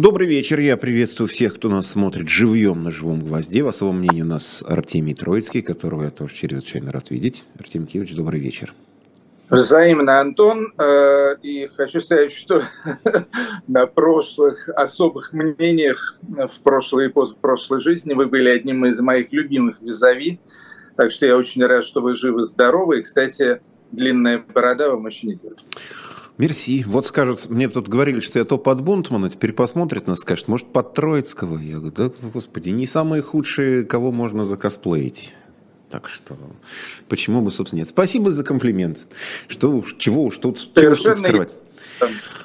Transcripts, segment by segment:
Добрый вечер. Я приветствую всех, кто нас смотрит живьем на живом гвозде. В особом мнении у нас Артемий Троицкий, которого я тоже чрезвычайно рад видеть. Артемий Киевич, добрый вечер. Взаимно, Антон. Э, и хочу сказать, что на прошлых особых мнениях в прошлой и позапрошлой жизни вы были одним из моих любимых визави. Так что я очень рад, что вы живы, здоровы. И, кстати, длинная борода вам очень идет. Мерси. Вот скажут, мне тут говорили, что я то под Бунтмана, теперь посмотрят нас, скажут, может, под Троицкого. Я говорю, да, господи, не самые худшие, кого можно закосплеить. Так что почему бы, собственно, нет. Спасибо за комплимент. Что, чего уж тут, чего уж тут скрывать.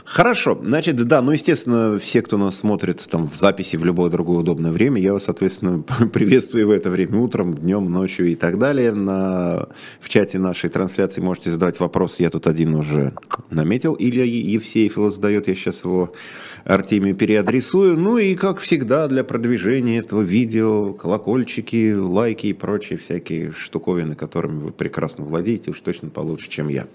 Хорошо, значит, да, ну, естественно, все, кто нас смотрит там в записи в любое другое удобное время, я вас, соответственно, приветствую в это время утром, днем, ночью и так далее. На, в чате нашей трансляции можете задавать вопросы, я тут один уже наметил. Илья Евсеев его задает, я сейчас его Артемию переадресую. Ну и, как всегда, для продвижения этого видео, колокольчики, лайки и прочие всякие штуковины, которыми вы прекрасно владеете, уж точно получше, чем я.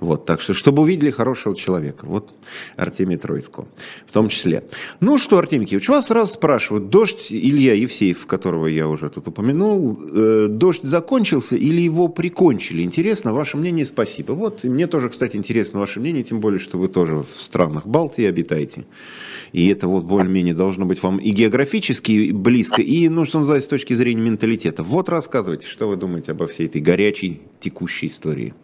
Вот, так что, чтобы увидели хорошего человека. Вот Артемий Троицкого в том числе. Ну что, Артемий Киевич, вас сразу спрашивают, дождь Илья Евсеев, которого я уже тут упомянул, э, дождь закончился или его прикончили? Интересно, ваше мнение, спасибо. Вот, мне тоже, кстати, интересно ваше мнение, тем более, что вы тоже в странах Балтии обитаете. И это вот более-менее должно быть вам и географически близко, и, ну, что называется, с точки зрения менталитета. Вот рассказывайте, что вы думаете обо всей этой горячей, текущей истории.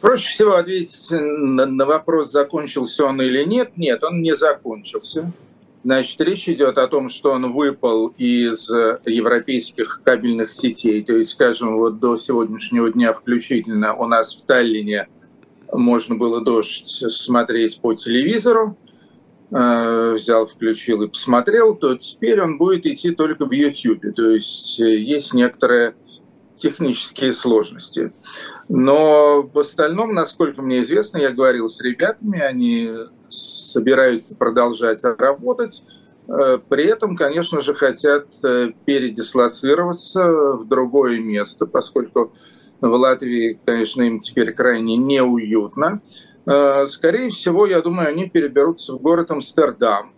Проще всего ответить на, вопрос, закончился он или нет. Нет, он не закончился. Значит, речь идет о том, что он выпал из европейских кабельных сетей. То есть, скажем, вот до сегодняшнего дня включительно у нас в Таллине можно было дождь смотреть по телевизору, э, взял, включил и посмотрел, то теперь он будет идти только в YouTube. То есть э, есть некоторые технические сложности. Но в остальном, насколько мне известно, я говорил с ребятами, они собираются продолжать работать. Э, при этом, конечно же, хотят передислоцироваться в другое место, поскольку в Латвии, конечно, им теперь крайне неуютно. Э, скорее всего, я думаю, они переберутся в город Амстердам.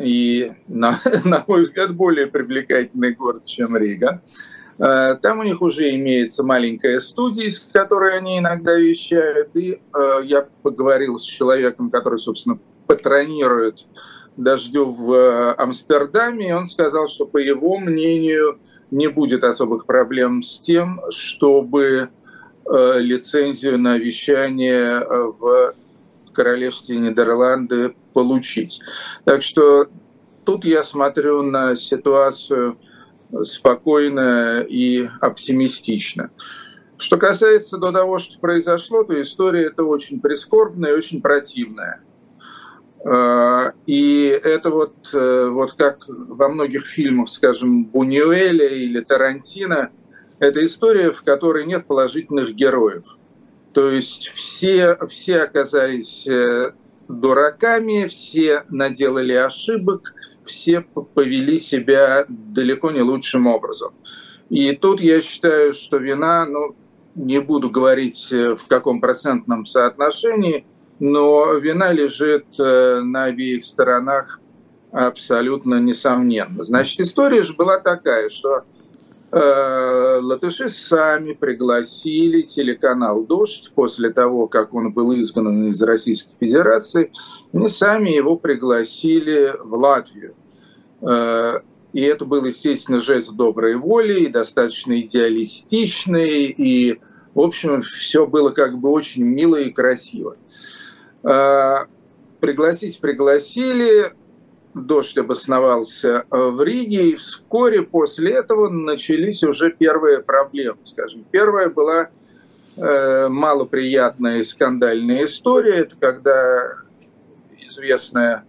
И, на, на мой взгляд, более привлекательный город, чем Рига. Э, там у них уже имеется маленькая студия, с которой они иногда вещают. И э, я поговорил с человеком, который, собственно, патронирует дождю в Амстердаме, и он сказал, что, по его мнению, не будет особых проблем с тем, чтобы э, лицензию на вещание э, в королевстве Нидерланды получить. Так что тут я смотрю на ситуацию спокойно и оптимистично. Что касается до того, что произошло, то история это очень прискорбная и очень противная. Э, и это вот, э, вот как во многих фильмах, скажем, Бунюэля или Тарантино, это история, в которой нет положительных героев. То есть все, все оказались э, дураками, все наделали ошибок, все повели себя далеко не лучшим образом. И тут я считаю, что вина, ну, не буду говорить в каком процентном соотношении – но вина лежит э, на обеих сторонах абсолютно несомненно. Значит, история же была такая, что э, латыши сами пригласили телеканал «Дождь» после того, как он был изгнан из Российской Федерации, они сами его пригласили в Латвию. Э, и это был, естественно, жест доброй воли, и достаточно идеалистичный, и, в общем, все было как бы очень мило и красиво. А, пригласить пригласили, дождь обосновался в Риге, и вскоре после этого начались уже первые проблемы. Скажем, первая была э, малоприятная и скандальная история. Это когда известная,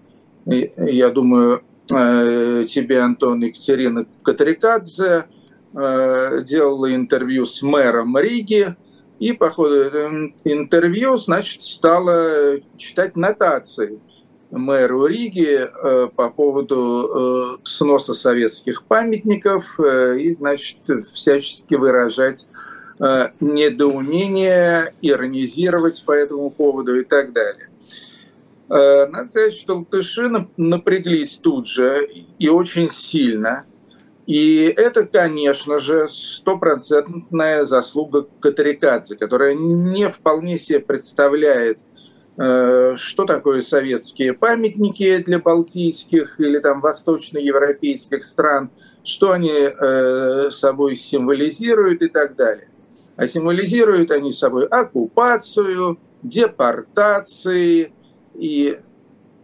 я думаю, э, тебе, Антон, Екатерина Катрикадзе э, делала интервью с мэром Риги, и по ходу интервью, значит, стала читать нотации мэру Риги э, по поводу э, сноса советских памятников э, и, значит, всячески выражать недоумение, иронизировать по этому поводу и так далее. Надо сказать, что латыши напряглись тут же и очень сильно. И это, конечно же, стопроцентная заслуга Катарикадзе, которая не вполне себе представляет, что такое советские памятники для балтийских или там восточноевропейских стран, что они э, собой символизируют и так далее. А символизируют они собой оккупацию, депортации, и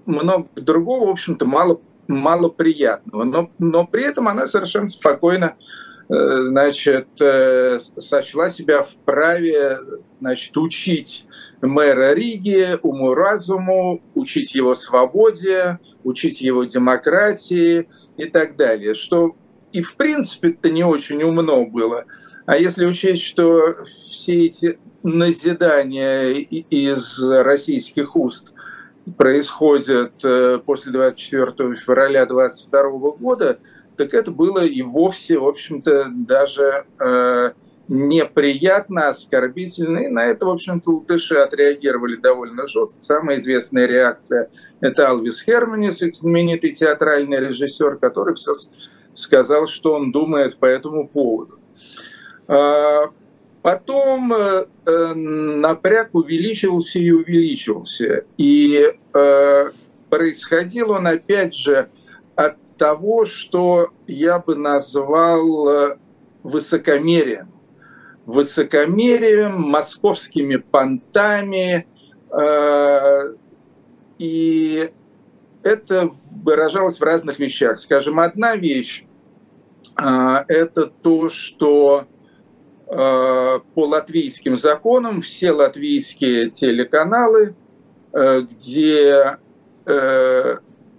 много другого, в общем-то, мало, мало приятного. Но, но при этом она совершенно спокойно э, значит, э, сочла себя вправе значит, учить мэра Риги уму-разуму, учить его свободе, учить его демократии и так далее. Что и в принципе-то не очень умно было. А если учесть, что все эти назидания из российских уст происходит э, после 24 февраля 22 года, так это было и вовсе, в общем-то, даже э, неприятно, оскорбительно. И на это, в общем-то, латыши отреагировали довольно жестко. Самая известная реакция – это Алвис Херманис, знаменитый театральный режиссер, который все сказал, что он думает по этому поводу. А, Потом э, э, напряг увеличивался и увеличивался. И э, происходил он, опять же, от того, что я бы назвал высокомерием. Высокомерием, московскими понтами. Э, и это выражалось в разных вещах. Скажем, одна вещь э, – это то, что Э, по латвийским законам все латвийские телеканалы, где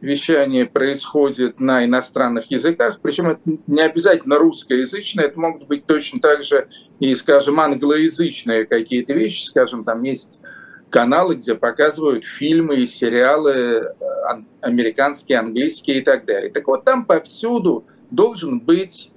вещание происходит на иностранных языках, причем это не обязательно русскоязычное, это могут быть точно так же и, скажем, англоязычные какие-то вещи, скажем, там есть каналы, где показывают фильмы и сериалы американские, английские и так далее. Так вот, там повсюду должен быть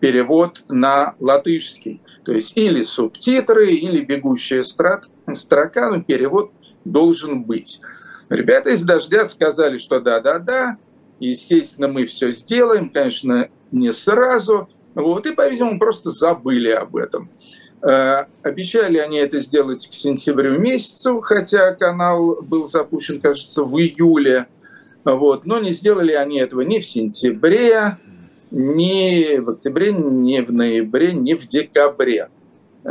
перевод на латышский. То есть или субтитры, или бегущая строка, но перевод должен быть. Ребята из «Дождя» сказали, что да-да-да, естественно, мы все сделаем, конечно, не сразу, вот, и, по-видимому, просто забыли об этом. Э, обещали они это сделать к сентябрю месяцу, хотя канал был запущен, кажется, в июле, вот, но не сделали они этого ни в сентябре, ни в октябре, ни в ноябре, ни в декабре.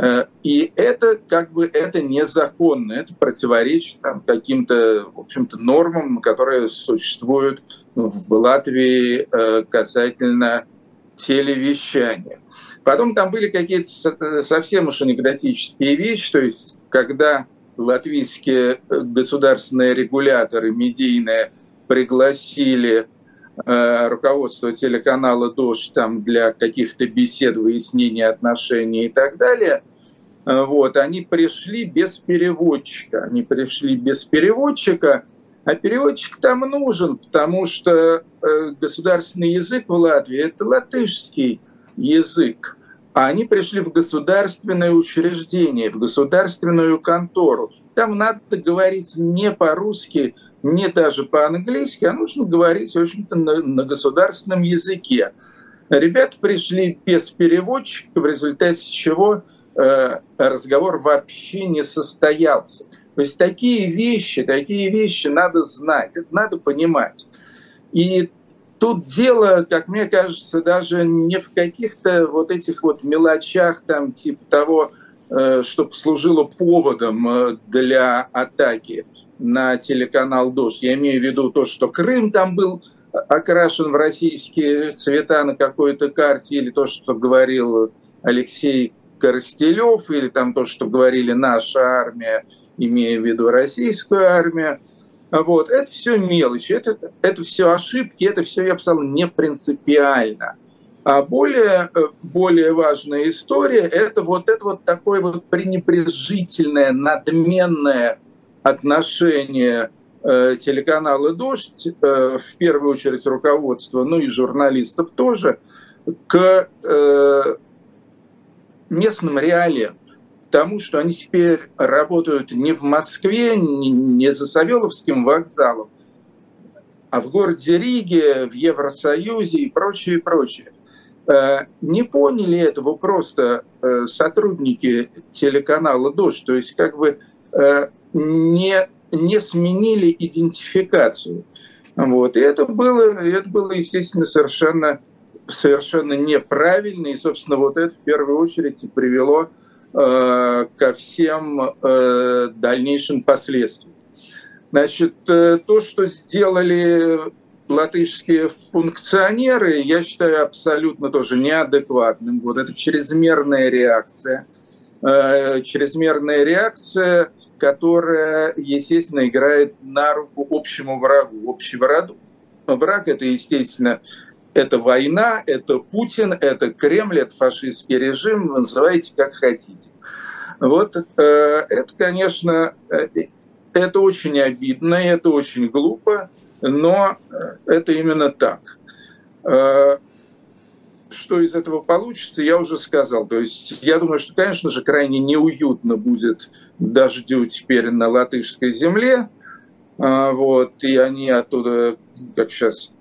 Э, и это как бы это незаконно, это противоречит там, каким-то, в общем-то, нормам, которые существуют в Латвии э, касательно телевещания. Потом там были какие-то совсем уж анекдотические вещи, то есть когда латвийские государственные регуляторы медийные пригласили Э, руководство телеканала «Дождь» там для каких-то бесед, выяснения отношений и так далее, э, вот, они пришли без переводчика. Они пришли без переводчика, а переводчик там нужен, потому что э, государственный язык в Латвии – это латышский язык. А они пришли в государственное учреждение, в государственную контору. Там надо говорить не по-русски, не даже по-английски, а нужно говорить, в общем-то, на, на государственном языке. Ребята пришли без переводчика, в результате чего э, разговор вообще не состоялся. То есть такие вещи, такие вещи надо знать, надо понимать. И тут дело, как мне кажется, даже не в каких-то вот этих вот мелочах, там, типа того, э, чтобы служило поводом э, для атаки – на телеканал «Дождь». Я имею в виду то, что Крым там был окрашен в российские цвета на какой-то карте, или то, что говорил Алексей Коростелев, или там то, что говорили наша армия, имея в виду российскую армию. Вот. Это все мелочи, это, это все ошибки, это все, я бы сказал, не принципиально. А более, более важная история – это вот это вот такое вот пренебрежительное, надменное отношение э, телеканала «Дождь», э, в первую очередь руководства, ну и журналистов тоже, к э, местным реалиям. тому, что они теперь работают не в Москве, не за Савеловским вокзалом, а в городе Риге, в Евросоюзе и прочее, и прочее. Э, не поняли этого просто э, сотрудники телеканала «Дождь», то есть как бы э, не, не сменили идентификацию. Вот. И это было, это было, естественно, совершенно, совершенно неправильно. И, собственно, вот это в первую очередь и привело э, ко всем э, дальнейшим последствиям. Значит, э, то, что сделали латышские функционеры, я считаю абсолютно тоже неадекватным. Вот это чрезмерная реакция. Э, чрезмерная реакция, которая, естественно, играет на руку общему врагу. Общий враг, враг это, естественно, это война, это Путин, это Кремль, это фашистский режим, называйте как хотите. Вот э, это, конечно, э, это очень обидно, это очень глупо, но э, это именно так. Что из этого получится, я уже сказал. То есть я думаю, что, конечно же, крайне неуютно будет дождю теперь на латышской земле. Э, вот, и они оттуда, как сейчас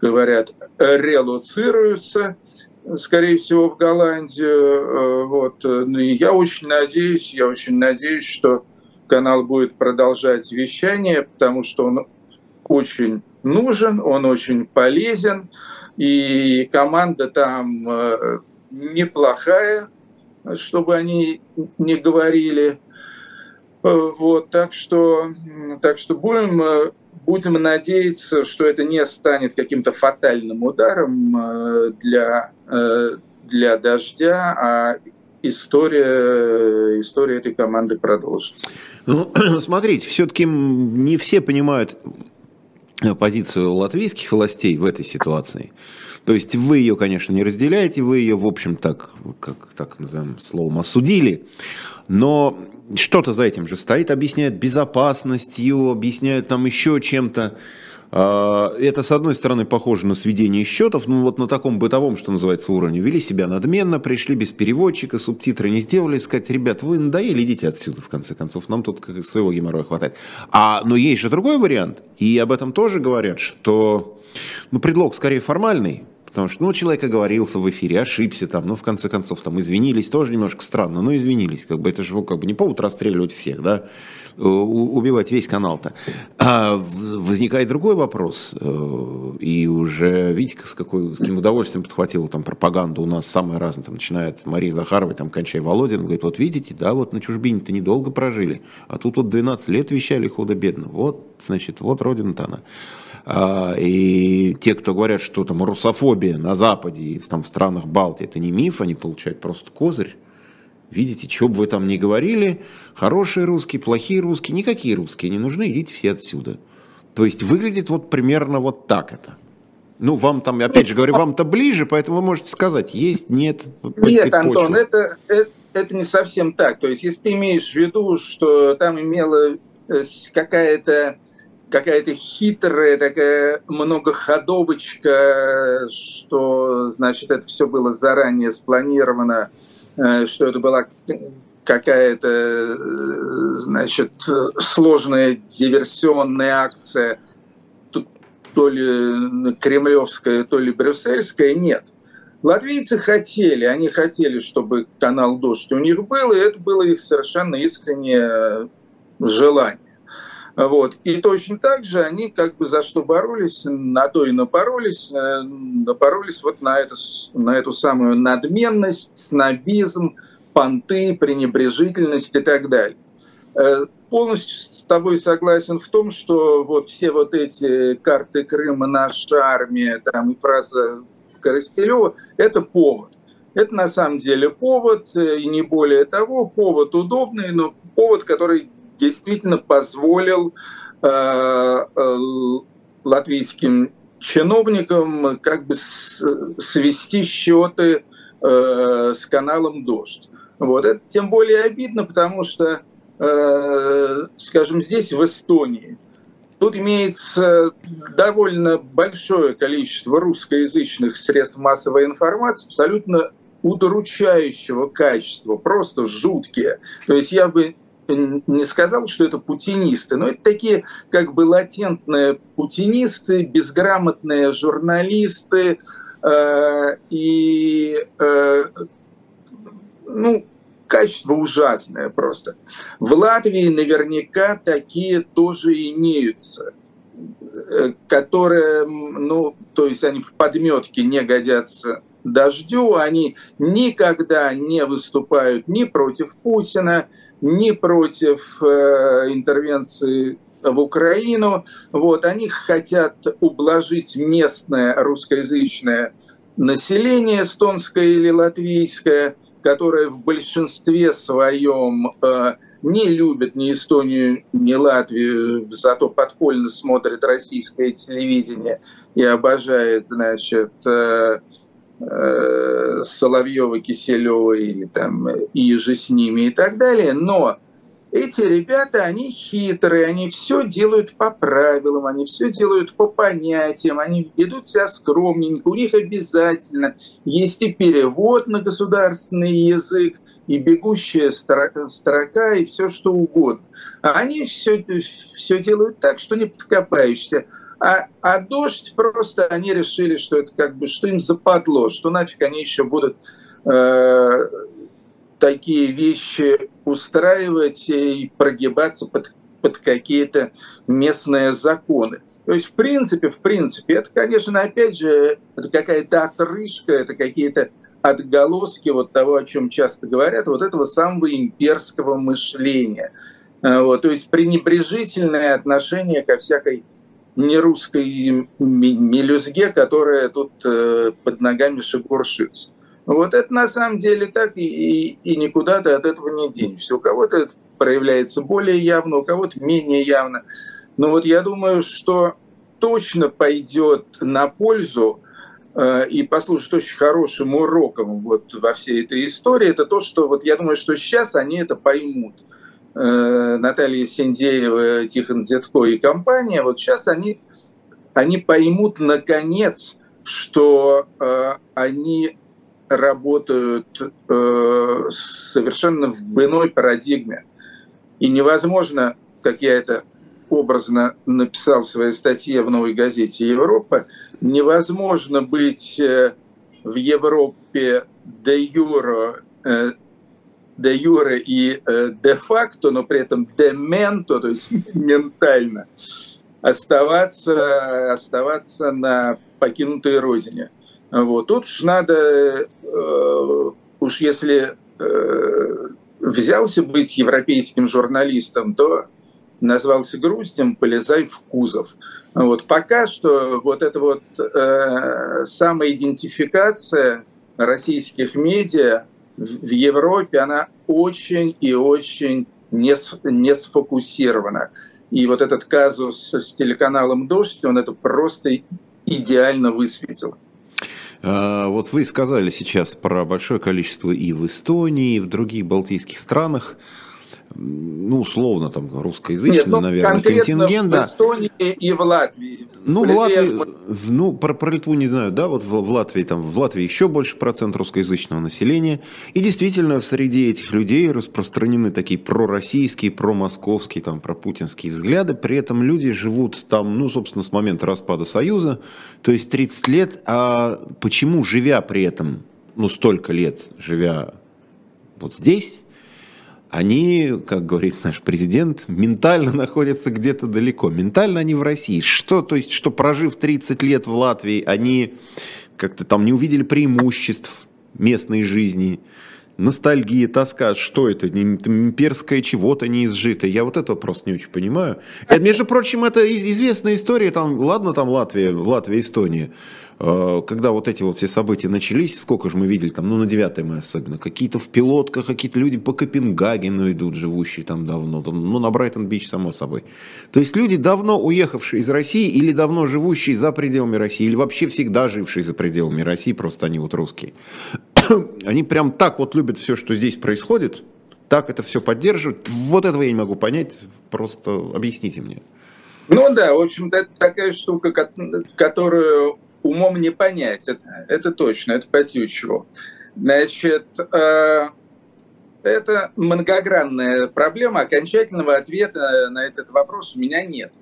говорят, релоцируются, скорее всего, в Голландию. Вот. Ну и я очень надеюсь, я очень надеюсь, что канал будет продолжать вещание, потому что он очень нужен, он очень полезен, и команда там э, неплохая, чтобы они не говорили. Э, вот, так что, так что будем, э, будем надеяться, что это не станет каким-то фатальным ударом для, для дождя, а история, история этой команды продолжится. Ну, смотрите, все-таки не все понимают позицию латвийских властей в этой ситуации. То есть вы ее, конечно, не разделяете, вы ее, в общем, так, как так назовем словом, осудили, но что-то за этим же стоит, объясняет безопасностью, объясняет там еще чем-то. А, это, с одной стороны, похоже на сведение счетов, ну вот на таком бытовом, что называется, уровне. Вели себя надменно, пришли без переводчика, субтитры не сделали, сказать, ребят, вы надоели, идите отсюда, в конце концов, нам тут своего геморроя хватает. А, но есть же другой вариант, и об этом тоже говорят, что ну, предлог скорее формальный, Потому что, ну, человек оговорился в эфире, ошибся там, ну, в конце концов, там, извинились, тоже немножко странно, но извинились. Как бы это же как бы не повод расстреливать всех, да, убивать весь канал-то. А возникает другой вопрос, э, и уже, видите, с, какой, с каким удовольствием подхватила там пропаганду у нас самая разная, там, начинает от Марии Захаровой, там, кончая Володин, говорит, вот видите, да, вот на чужбине-то недолго прожили, а тут вот 12 лет вещали худо-бедно, вот, значит, вот родина-то она. А, и те, кто говорят, что там русофобия на Западе и там в странах Балтии, это не миф, они получают просто козырь. Видите, что бы вы там ни говорили, хорошие русские, плохие русские, никакие русские не нужны, идите все отсюда. То есть выглядит вот примерно вот так это. Ну, вам там, опять же говорю, вам-то ближе, поэтому вы можете сказать, есть, нет. Нет, Антон, это, это, это не совсем так. То есть, если ты имеешь в виду, что там имела э, какая-то какая-то хитрая такая многоходовочка, что, значит, это все было заранее спланировано, что это была какая-то, э, значит, сложная диверсионная акция, то ли кремлевская, то ли брюссельская, нет. Латвийцы хотели, они хотели, чтобы канал «Дождь» у них был, и это было их совершенно искреннее желание. Вот. И точно так же они как бы за что боролись, на то и напоролись, э, напоролись вот на, это, на эту самую надменность, снобизм, понты, пренебрежительность и так далее. Э, полностью с тобой согласен в том, что вот все вот эти карты Крыма, наша армия там, и фраза Коростелева – это повод. Это на самом деле повод, э, и не более того, повод удобный, но повод, который действительно позволил э, э, латвийским чиновникам как бы свести счеты э, с каналом «Дождь». Вот. Это тем более обидно, потому что, скажем, здесь, в Эстонии, тут имеется довольно большое количество русскоязычных средств массовой информации, абсолютно удручающего качества, просто жуткие. То есть я бы не сказал, что это путинисты, но это такие как бы латентные путинисты, безграмотные журналисты э, и э, ну, качество ужасное просто. В Латвии наверняка такие тоже имеются, э, которые, ну, то есть они в подметке не годятся дождю, они никогда не выступают ни против Путина, ни против э, интервенции в Украину. Вот, они хотят ублажить местное русскоязычное население, эстонское или латвийское, которое в большинстве своем э, не любит ни Эстонию, ни Латвию, зато подпольно смотрит российское телевидение и обожает, значит, э, э, Соловьева, Киселева или там и же с ними и так далее. Но эти ребята, они хитрые, они все делают по правилам, они все делают по понятиям, они ведут себя скромненько, у них обязательно есть и перевод на государственный язык, и бегущая строка, и все что угодно. А они все, все делают так, что не подкопаешься. А, а дождь просто они решили, что это как бы, что им западло, что нафиг они еще будут э, такие вещи устраивать и прогибаться под, под какие-то местные законы. То есть, в принципе, в принципе, это, конечно, опять же, это какая-то отрыжка, это какие-то отголоски вот того, о чем часто говорят, вот этого самого имперского мышления. Э, вот, то есть пренебрежительное отношение ко всякой нерусской мелюзге, которая тут э, под ногами шебуршится. Вот это на самом деле так, и, и, и никуда ты от этого не денешься. У кого-то это проявляется более явно, у кого-то менее явно. Но вот я думаю, что точно пойдет на пользу э, и послужит очень хорошим уроком вот во всей этой истории, это то, что вот я думаю, что сейчас они это поймут. Э, Наталья Синдеева, Тихон Зетко и компания, вот сейчас они, они поймут наконец, что э, они работают э, совершенно в иной парадигме. И невозможно, как я это образно написал в своей статье в новой газете «Европа», невозможно быть э, в Европе де юро, э, де юре и э, де факто, но при этом де менто, то есть ментально, оставаться, оставаться на покинутой родине – вот. Тут уж надо, э, уж если э, взялся быть европейским журналистом, то назвался грустем, полезай в кузов. Вот. Пока что вот эта вот э, самоидентификация российских медиа в Европе, она очень и очень не, сфокусирована. И вот этот казус с телеканалом «Дождь», он это просто идеально высветил. А, вот вы сказали сейчас про большое количество и в Эстонии, и в других балтийских странах ну, условно, там, русскоязычный, Нет, ну, наверное, контингент. в Эстонии и в Латвии. Ну, в Латвии, ну, про, про Литву не знаю, да, вот в, в Латвии, там, в Латвии еще больше процент русскоязычного населения. И действительно, среди этих людей распространены такие пророссийские, промосковские, там, пропутинские взгляды. При этом люди живут там, ну, собственно, с момента распада Союза, то есть 30 лет. А почему, живя при этом, ну, столько лет, живя вот здесь, они, как говорит наш президент, ментально находятся где-то далеко. Ментально они в России. Что, то есть, что прожив 30 лет в Латвии, они как-то там не увидели преимуществ местной жизни, ностальгия, тоска, что это, имперское чего-то не изжитое. Я вот этого просто не очень понимаю. Это, между прочим, это известная история, там, ладно, там Латвия, Латвия, Эстония. Э, когда вот эти вот все события начались, сколько же мы видели там, ну на 9 мая особенно, какие-то в пилотках, какие-то люди по Копенгагену идут, живущие там давно, там, ну на Брайтон-Бич, само собой. То есть люди, давно уехавшие из России или давно живущие за пределами России, или вообще всегда жившие за пределами России, просто они вот русские. они прям так вот любят все, что здесь происходит, так это все поддерживают. Вот этого я не могу понять, просто объясните мне. Ну да, в общем-то, это такая штука, которую умом не понять, это, это точно, это по Значит, э, это многогранная проблема. Окончательного ответа на этот вопрос у меня нет.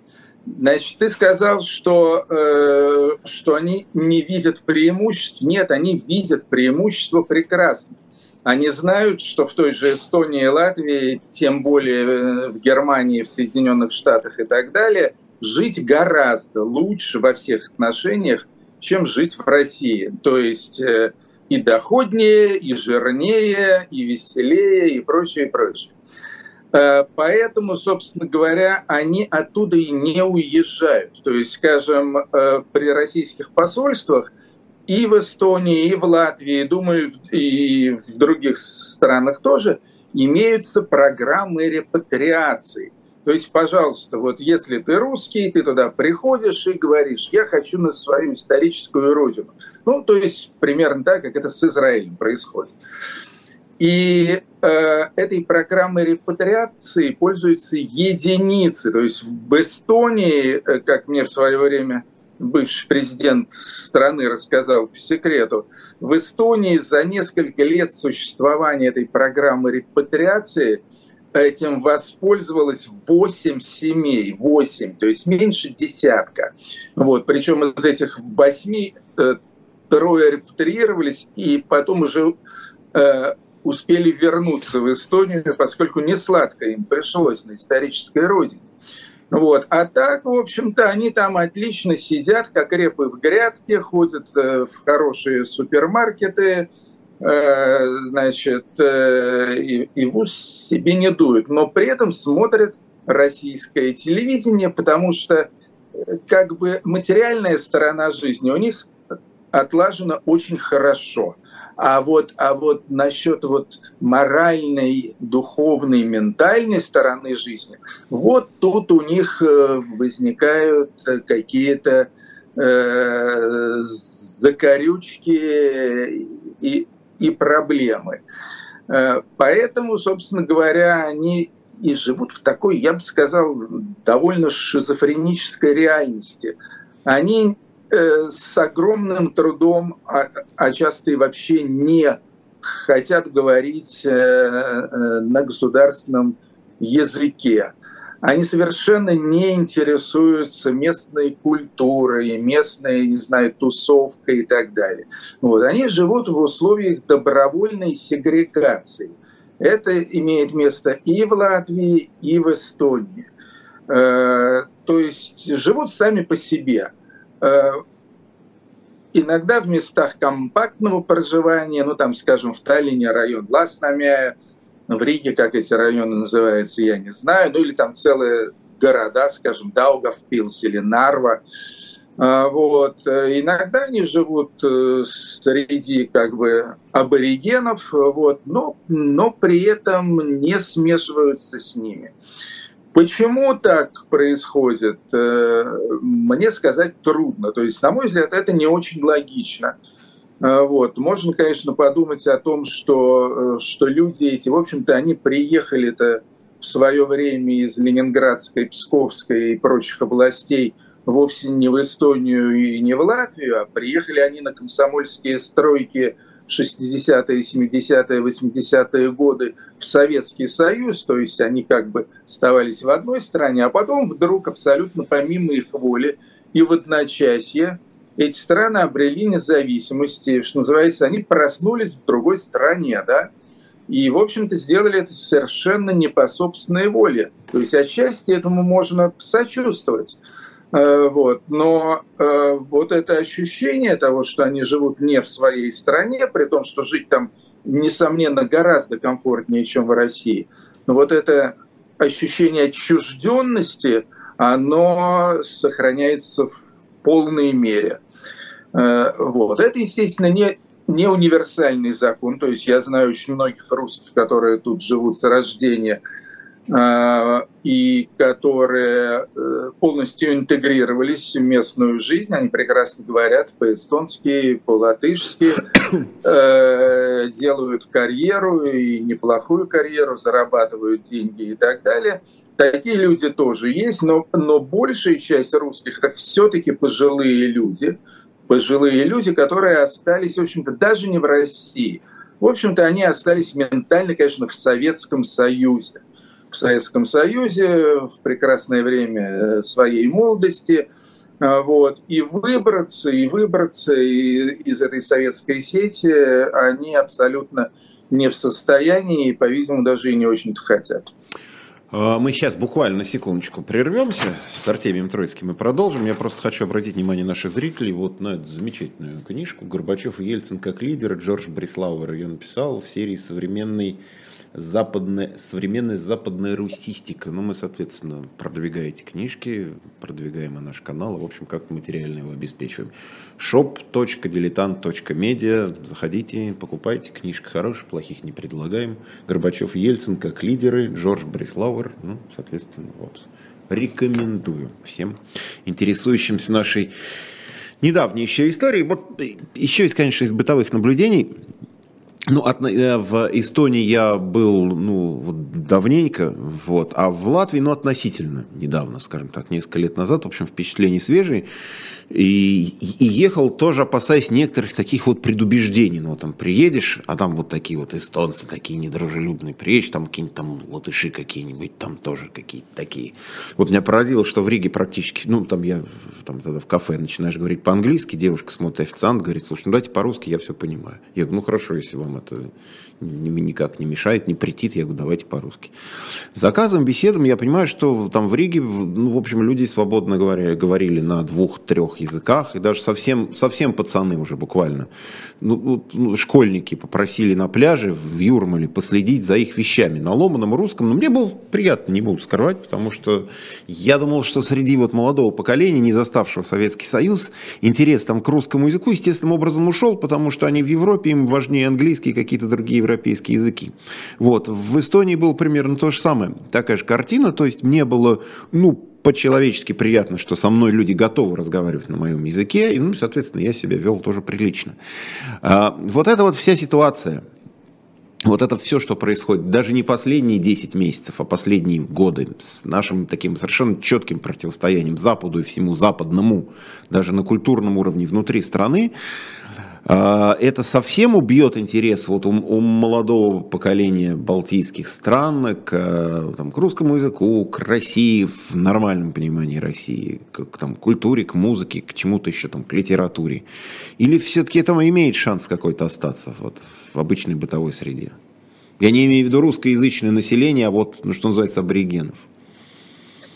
Значит, ты сказал, что, э, что они не видят преимуществ. Нет, они видят преимущество прекрасно. Они знают, что в той же Эстонии и Латвии, тем более э, в Германии, в Соединенных Штатах и так далее, жить гораздо лучше во всех отношениях, чем жить в России. То есть э, и доходнее, и жирнее, и веселее, и прочее, и прочее. Э, поэтому, собственно говоря, они оттуда и не уезжают. То есть, скажем, э, при российских посольствах и в Эстонии, и в Латвии, думаю, и в других странах тоже имеются программы репатриации. То есть, пожалуйста, вот если ты русский, ты туда приходишь и говоришь, я хочу на свою историческую родину. Ну, то есть примерно так, как это с Израилем происходит. И э, этой программой репатриации пользуются единицы. То есть в Эстонии, э, как мне в свое время бывший президент страны рассказал по секрету, в Эстонии за несколько лет существования этой программы репатриации этим воспользовалось 8 семей, 8, то есть меньше десятка. Вот, причем из этих 8 э, трое репатриировались и потом уже э, успели вернуться в Эстонию, поскольку не сладко им пришлось на исторической родине. Вот. А так, в общем-то, они там отлично сидят, как репы в грядке, ходят э, в хорошие супермаркеты, значит, э, и, в ус себе не дуют. Но при этом смотрят российское телевидение, потому что как бы материальная сторона жизни у них отлажена очень хорошо – а вот, а вот насчет вот моральной, духовной, ментальной стороны жизни, вот тут у них э, возникают какие-то э, закорючки и, и проблемы. Э, поэтому, собственно говоря, они и живут в такой, я бы сказал, довольно шизофренической реальности. Они Э, с огромным трудом, а, а часто и вообще не хотят говорить э, на государственном языке. Они совершенно не интересуются местной культурой, местной, не знаю, тусовкой и так далее. Вот. Они живут в условиях добровольной сегрегации. Это имеет место и в Латвии, и в Эстонии. То есть живут сами по себе. Э, иногда в местах компактного проживания, ну там, скажем, в Таллине район Ласнамяя, в Риге, как эти районы называются, я не знаю, ну или там целые города, скажем, Даугавпилс или Нарва. Э, вот. Иногда они живут э, среди как бы аборигенов, вот, но, но при этом не смешиваются с ними. Почему так происходит, э, мне сказать трудно. То есть, на мой взгляд, это не очень логично. Э, вот. Можно, конечно, подумать о том, что, э, что люди эти, в общем-то, они приехали-то в свое время из Ленинградской, Псковской и прочих областей вовсе не в Эстонию и не в Латвию, а приехали они на комсомольские стройки – 60-е, 70-е, 80-е годы в Советский Союз, то есть они как бы оставались в одной стране, а потом вдруг абсолютно помимо их воли и в одночасье эти страны обрели независимость, что называется, они проснулись в другой стране, да, и, в общем-то, сделали это совершенно не по собственной воле. То есть отчасти этому можно сочувствовать. Э, вот. Но э, вот это ощущение того, что они живут не в своей стране, при том, что жить там, несомненно, гораздо комфортнее, чем в России, но вот это ощущение отчужденности, оно сохраняется в полной мере. Э, вот. Это, естественно, не, не универсальный закон. То есть я знаю очень многих русских, которые тут живут с рождения – а, и которые э, полностью интегрировались в местную жизнь. Они прекрасно говорят по-эстонски, по-латышски, э, делают карьеру и неплохую карьеру, зарабатывают деньги и так далее. Такие люди тоже есть, но, но большая часть русских это все-таки пожилые люди, пожилые люди, которые остались, в общем-то, даже не в России, в общем-то, они остались ментально, конечно, в Советском Союзе. В Советском Союзе в прекрасное время своей молодости. Вот. И выбраться, и выбраться из этой советской сети они абсолютно не в состоянии и, по-видимому, даже и не очень-то хотят. А, мы сейчас буквально на секундочку прервемся с Артемием Троицким и продолжим. Я просто хочу обратить внимание наших зрителей вот на эту замечательную книжку «Горбачев и Ельцин как лидеры». Джордж Брислауэр ее написал в серии «Современный западная, современная западная русистика. Ну, мы, соответственно, продвигаем эти книжки, продвигаем и наш канал, в общем, как материально его обеспечиваем. shop.diletant.media. Заходите, покупайте. Книжка хорошая, плохих не предлагаем. Горбачев Ельцин как лидеры, Джордж Брислауэр, ну, соответственно, вот. Рекомендую всем интересующимся нашей недавней еще историей. Вот еще из, конечно, из бытовых наблюдений – ну, от, э, в Эстонии я был, ну, давненько, вот, а в Латвии, ну, относительно недавно, скажем так, несколько лет назад, в общем, впечатления свежие. И, и ехал тоже опасаясь некоторых таких вот предубеждений. Ну, там приедешь, а там вот такие вот эстонцы, такие недружелюбные, приедешь, там какие-нибудь там латыши какие-нибудь, там тоже какие-то такие. Вот меня поразило, что в Риге практически, ну, там я там тогда в кафе начинаешь говорить по-английски, девушка смотрит, официант говорит, слушай, ну давайте по-русски, я все понимаю. Я говорю, ну хорошо, если вам это никак не мешает, не претит, я говорю, давайте по-русски. С заказом, беседом я понимаю, что там в Риге, ну, в общем, люди свободно говоря, говорили на двух-трех языках, и даже совсем, совсем пацаны уже буквально. Ну, ну, школьники попросили на пляже в Юрмале последить за их вещами на ломаном русском, но мне было приятно, не буду скрывать, потому что я думал, что среди вот молодого поколения, не заставшего Советский Союз, интерес там к русскому языку естественным образом ушел, потому что они в Европе, им важнее английский и какие-то другие европейские языки. Вот. В Эстонии было примерно то же самое. Такая же картина, то есть мне было, ну, по-человечески приятно, что со мной люди готовы разговаривать на моем языке, и, ну, соответственно, я себя вел тоже прилично. А, вот эта вот вся ситуация, вот это все, что происходит, даже не последние 10 месяцев, а последние годы, с нашим таким совершенно четким противостоянием Западу и всему западному, даже на культурном уровне внутри страны, это совсем убьет интерес вот у, у молодого поколения балтийских стран к, там, к русскому языку, к России в нормальном понимании России, к, к там, культуре, к музыке, к чему-то еще там, к литературе. Или все-таки это имеет шанс какой-то остаться вот, в обычной бытовой среде? Я не имею в виду русскоязычное население, а вот, ну, что называется, аборигенов.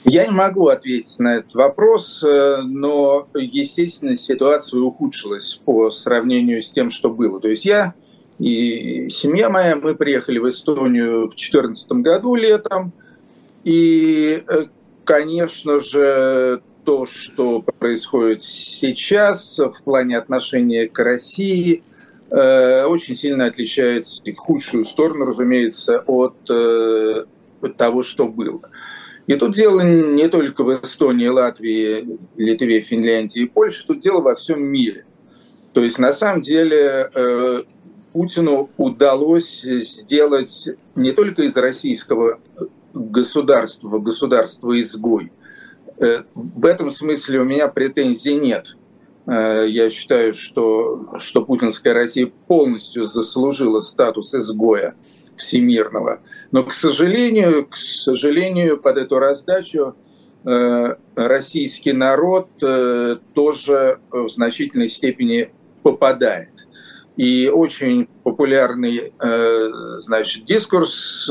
Я не могу ответить на этот вопрос, э, но, естественно, ситуация ухудшилась по сравнению с тем, что было. То есть я и семья моя, мы приехали в Эстонию в 2014 году летом, и, э, конечно же, то, что происходит сейчас в плане отношения к России, э, очень сильно отличается в худшую сторону, разумеется, от того, что было. И тут дело не только в Эстонии, Латвии, Литве, Финляндии и Польше, тут дело во всем мире. То есть на самом деле э, Путину удалось сделать не только из российского государства государство изгой. Э, в этом смысле у меня претензий нет. Э, я считаю, что, что путинская Россия полностью заслужила статус изгоя всемирного. Но, к сожалению, к сожалению, под эту раздачу э, российский народ э, тоже в значительной степени попадает. И очень популярный э, значит, дискурс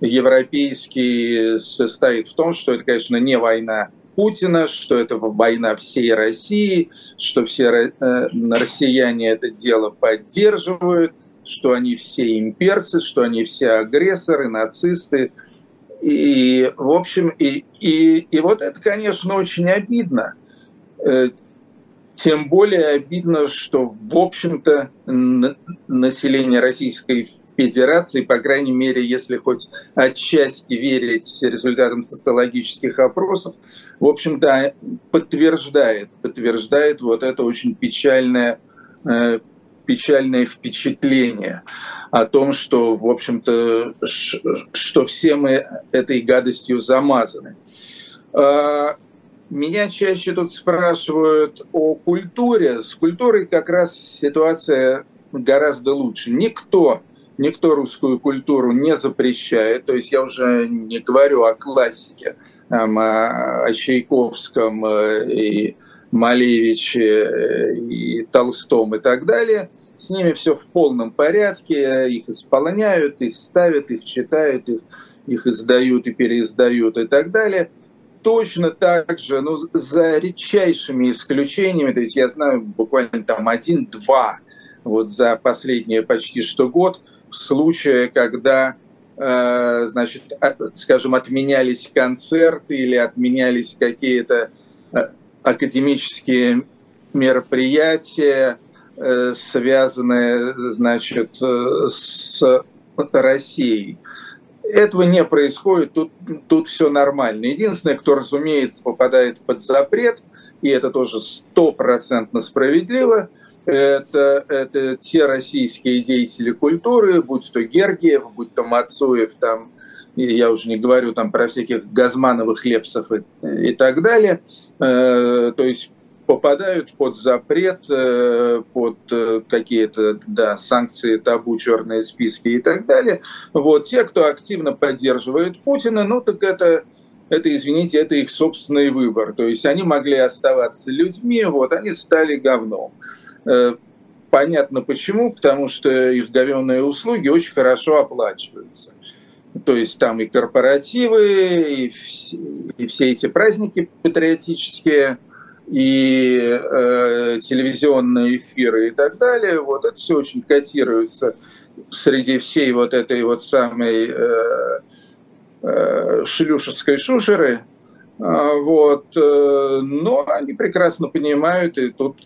европейский состоит в том, что это, конечно, не война Путина, что это война всей России, что все россияне это дело поддерживают, что они все имперцы, что они все агрессоры, нацисты. И, в общем, и, и, и вот это, конечно, очень обидно. Э, тем более обидно, что, в общем-то, население Российской Федерации, по крайней мере, если хоть отчасти верить результатам социологических опросов, в общем-то, подтверждает, подтверждает вот это очень печальное э, печальное впечатление о том, что, в общем-то, что все мы этой гадостью замазаны. А, меня чаще тут спрашивают о культуре. С культурой как раз ситуация гораздо лучше. Никто, никто русскую культуру не запрещает. То есть я уже не говорю о классике, о Чайковском э, и Малевиче и Толстом и так далее. С ними все в полном порядке, их исполняют, их ставят, их читают, их, их издают и переиздают и так далее – точно так же, ну, за редчайшими исключениями, то есть я знаю буквально там один-два вот за последние почти что год случая, когда, э, значит, скажем, отменялись концерты или отменялись какие-то э, академические мероприятия, э, связанные, значит, с Россией этого не происходит, тут, тут все нормально. Единственное, кто, разумеется, попадает под запрет, и это тоже стопроцентно справедливо, это, это те российские деятели культуры, будь то Гергиев, будь то Мацуев, там, я уже не говорю там про всяких Газмановых, Лепсов и, и так далее. Э, то есть попадают под запрет, э, под э, какие-то да, санкции, табу, черные списки и так далее. Вот. Те, кто активно поддерживает Путина, ну так это, это, извините, это их собственный выбор. То есть они могли оставаться людьми, вот, они стали говном. Э, понятно почему, потому что их говенные услуги очень хорошо оплачиваются. То есть там и корпоративы, и, все, и все эти праздники патриотические – и э, телевизионные эфиры и так далее, вот это все очень котируется среди всей вот этой вот самой э, э, шлюшеской шушеры, а, вот, э, но они прекрасно понимают, и тут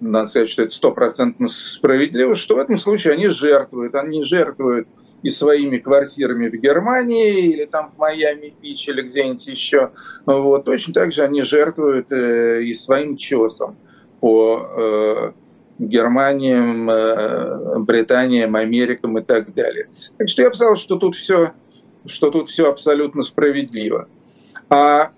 надо сказать, что это стопроцентно справедливо, что в этом случае они жертвуют, они жертвуют и своими квартирами в Германии или там в Майами Бич или где-нибудь еще. Вот. Точно так же они жертвуют э, и своим чесом по э, Германиям, э, Британиям, Америкам и так далее. Так что я сказал, что тут все, что тут все абсолютно справедливо. А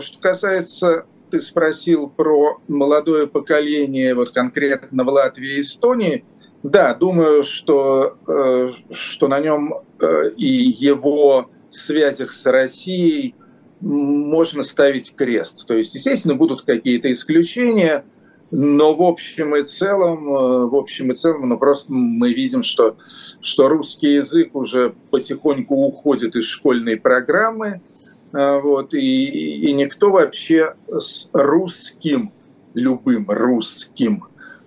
что касается, ты спросил про молодое поколение, вот конкретно в Латвии и Эстонии – да, думаю, что, э, что на нем э, и его связях с Россией можно ставить крест. То есть, естественно, будут какие-то исключения, но в общем и целом, э, в общем и целом, ну просто мы видим, что, что русский язык уже потихоньку уходит из школьной программы, вот, и, и никто вообще с русским, любым русским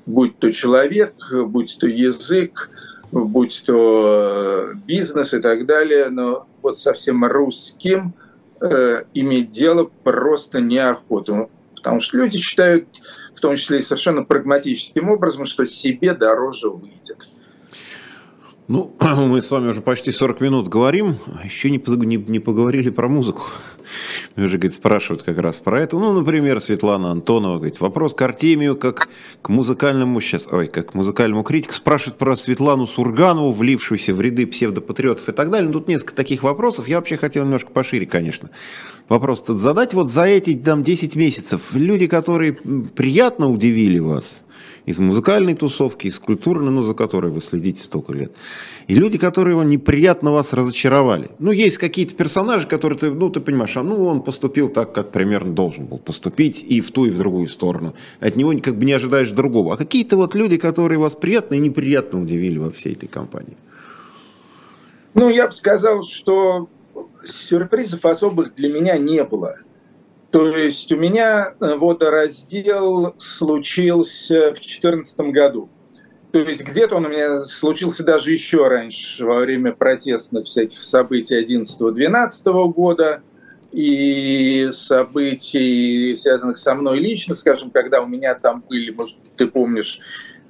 будь то человек, будь то язык, будь то э, бизнес и так далее, но вот совсем русским э, иметь дело просто неохота. Потому что люди считают, в том числе и совершенно прагматическим образом, что себе дороже выйдет. Ну, мы с вами уже почти 40 минут говорим, а еще не, не, не поговорили про музыку. Меня же, говорит, спрашивают как раз про это. Ну, например, Светлана Антонова, говорит, вопрос к Артемию как к музыкальному, сейчас, ой, как к музыкальному критику. Спрашивают про Светлану Сурганову, влившуюся в ряды псевдопатриотов и так далее. Ну, тут несколько таких вопросов. Я вообще хотел немножко пошире, конечно, вопрос задать. Вот за эти, там, 10 месяцев люди, которые приятно удивили вас – из музыкальной тусовки, из культурной, ну, за которой вы следите столько лет. И люди, которые его неприятно вас разочаровали. Ну, есть какие-то персонажи, которые ты, ну, ты понимаешь, а ну, он поступил так, как примерно должен был поступить, и в ту, и в другую сторону. От него как бы не ожидаешь другого. А какие-то вот люди, которые вас приятно и неприятно удивили во всей этой компании. Ну, я бы сказал, что сюрпризов особых для меня не было. То есть у меня э, водораздел случился в 2014 году. То есть где-то он у меня случился даже еще раньше, во время протестных всяких событий 11-12 года и событий, связанных со мной лично, скажем, когда у меня там были, может ты помнишь,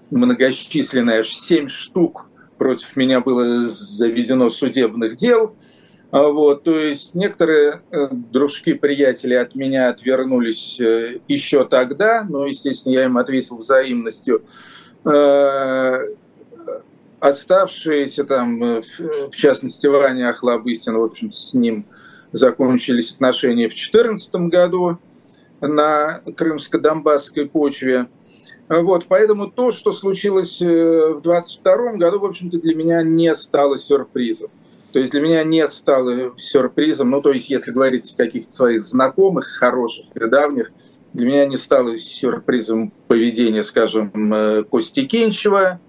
многочисленные аж 7 штук против меня было заведено судебных дел – вот, то есть некоторые э, дружки, приятели от меня отвернулись э, еще тогда, но, естественно, я им ответил взаимностью. Э, оставшиеся там, в частности, Ваня Охлобыстин, в общем с ним закончились отношения в 2014 году на крымско-донбасской почве. Вот, поэтому то, что случилось в 22 году, в общем-то, для меня не стало сюрпризом. То есть для меня не стало сюрпризом, ну, то есть если говорить о каких-то своих знакомых, хороших и давних, для меня не стало сюрпризом поведение, скажем, э, Кости Кинчева